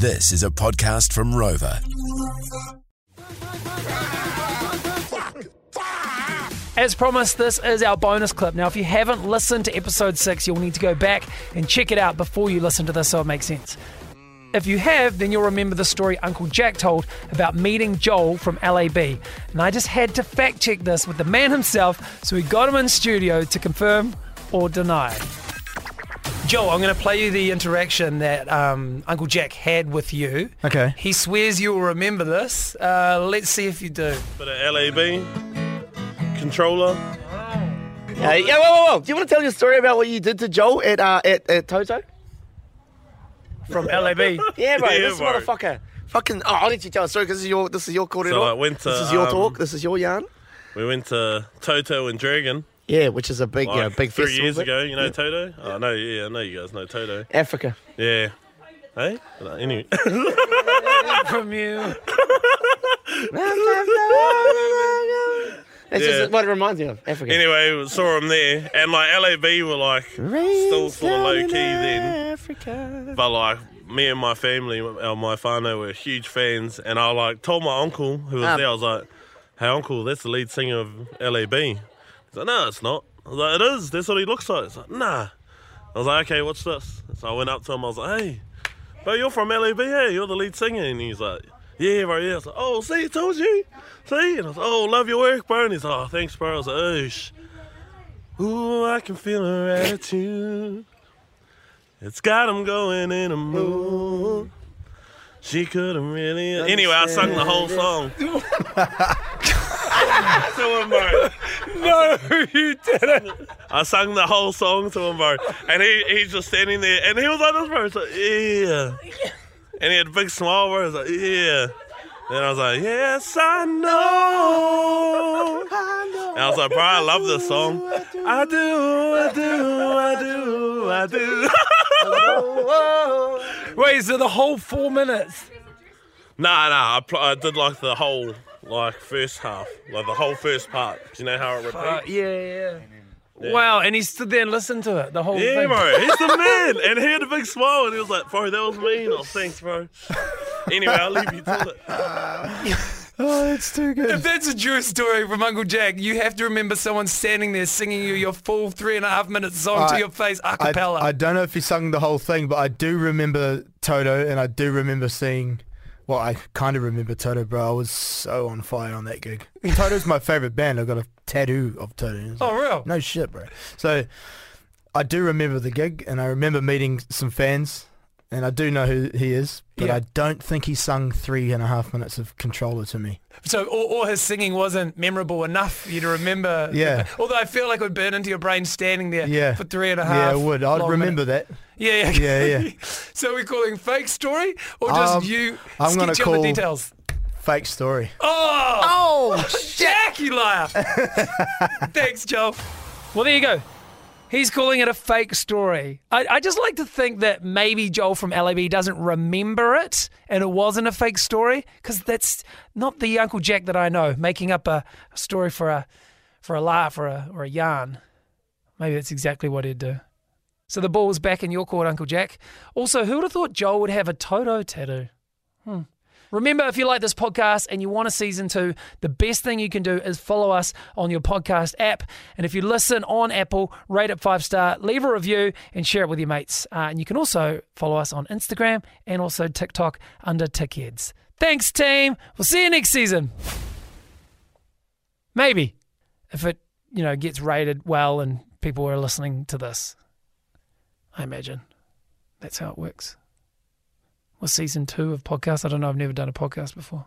This is a podcast from Rova. As promised, this is our bonus clip. Now, if you haven't listened to episode six, you'll need to go back and check it out before you listen to this so it makes sense. If you have, then you'll remember the story Uncle Jack told about meeting Joel from LAB. And I just had to fact check this with the man himself, so we got him in studio to confirm or deny. Joel, I'm going to play you the interaction that um, Uncle Jack had with you. Okay. He swears you'll remember this. Uh, let's see if you do. Bit of LAB controller. Uh, yeah, whoa, whoa, whoa. Do you want to tell your story about what you did to Joel at uh, at, at Toto? From LAB. Yeah, bro. Yeah, this bro. motherfucker. Fucking. Oh, I'll let you tell a story because this is your this is your corridor. So I went to, this is your um, talk. This is your yarn. We went to Toto and Dragon Yeah, which is a big, like you know, big three festival. years thing. ago. You know Toto? Oh, no, yeah, I know you guys know Toto. Africa. Yeah. Hey? Uh, Anyway, from you. That's Yeah. just what it reminds me of. Africa. anyway, we saw him there, and like LAB were like still sort of low key then, Africa. but like me and my family, uh, my whānau were huge fans, and I like told my uncle who was Um. there, I was like, "Hey, uncle, that's the lead singer of LAB." He's like, "No, it's not." I was like, "It is. That's what he looks like." He's like, "Nah." I was like, "Okay, what's this?" So I went up to him. I was like, "Hey, bro, you're from LAB, hey? You're the lead singer." And he's like, "Yeah, bro, yeah." I was like, "Oh, see, I told you." See? And I was like, "Oh, love your work, bro." And he's like, "Oh, thanks, bro." I was like, "Oosh." Ooh, I can feel her attitude. It's got him going in a mood. She could have really. Anyway, I sung the whole song. him, bro. No, you didn't. I sang the whole song to him, bro. And he, he's just standing there, and he was like this, bro. He's like, yeah. And he had a big smile, bro. He's like, yeah. Then I was like, yes, I know. And I was like, bro, I love this song. I do, I do, I do, I do. Wait, so the whole four minutes? Nah, nah, I, pl- I did like the whole, like, first half. Like the whole first part. Do you know how it repeats? Uh, yeah, yeah. Wow, and he stood there and listened to it, the whole Yeah, thing. bro, he's the man. And he had a big smile and he was like, bro, that was me. And I was, thanks, bro. Anyway, I'll leave you to it. Oh, that's too good. If that's a true story from Uncle Jack, you have to remember someone standing there singing you your full three and a half minute song to your face a I, cappella. I don't know if he sung the whole thing, but I do remember Toto, and I do remember seeing. Well, I kind of remember Toto, bro. I was so on fire on that gig. Toto's my favorite band. I've got a tattoo of Toto. oh, real? No shit, bro. So I do remember the gig, and I remember meeting some fans, and I do know who he is, but Yeah. I don't think he sung three and a half minutes of Controller to me. So, or, or his singing wasn't memorable enough for you to remember. Yeah. Although I feel like it would burn into your brain standing there Yeah. for three and a half. Yeah, half. I would. I'd remember minutes. that. Yeah, yeah. Yeah, yeah. so we're calling fake story or just Um, you I'm gonna sketching call- the details? Fake story. Oh! Oh! Jack, you liar! Thanks, Joel. Well, there you go. He's calling it a fake story. I, I just like to think that maybe Joel from LAB doesn't remember it and it wasn't a fake story because that's not the Uncle Jack that I know making up a, a story for a for a laugh or a or a yarn. Maybe that's exactly what he'd do. So the ball's back in your court, Uncle Jack. Also, who would have thought Joel would have a Toto tattoo? Remember, if you like this podcast and you want a season two, the best thing you can do is follow us on your podcast app. And if you listen on Apple, rate it five star, leave a review, and share it with your mates. Uh, and you can also follow us on Instagram and also TikTok under Tickheads. Thanks, team. We'll see you next season. Maybe if it you know gets rated well and people are listening to this. I imagine that's how it works. Was season two of podcast? I don't know. I've never done a podcast before.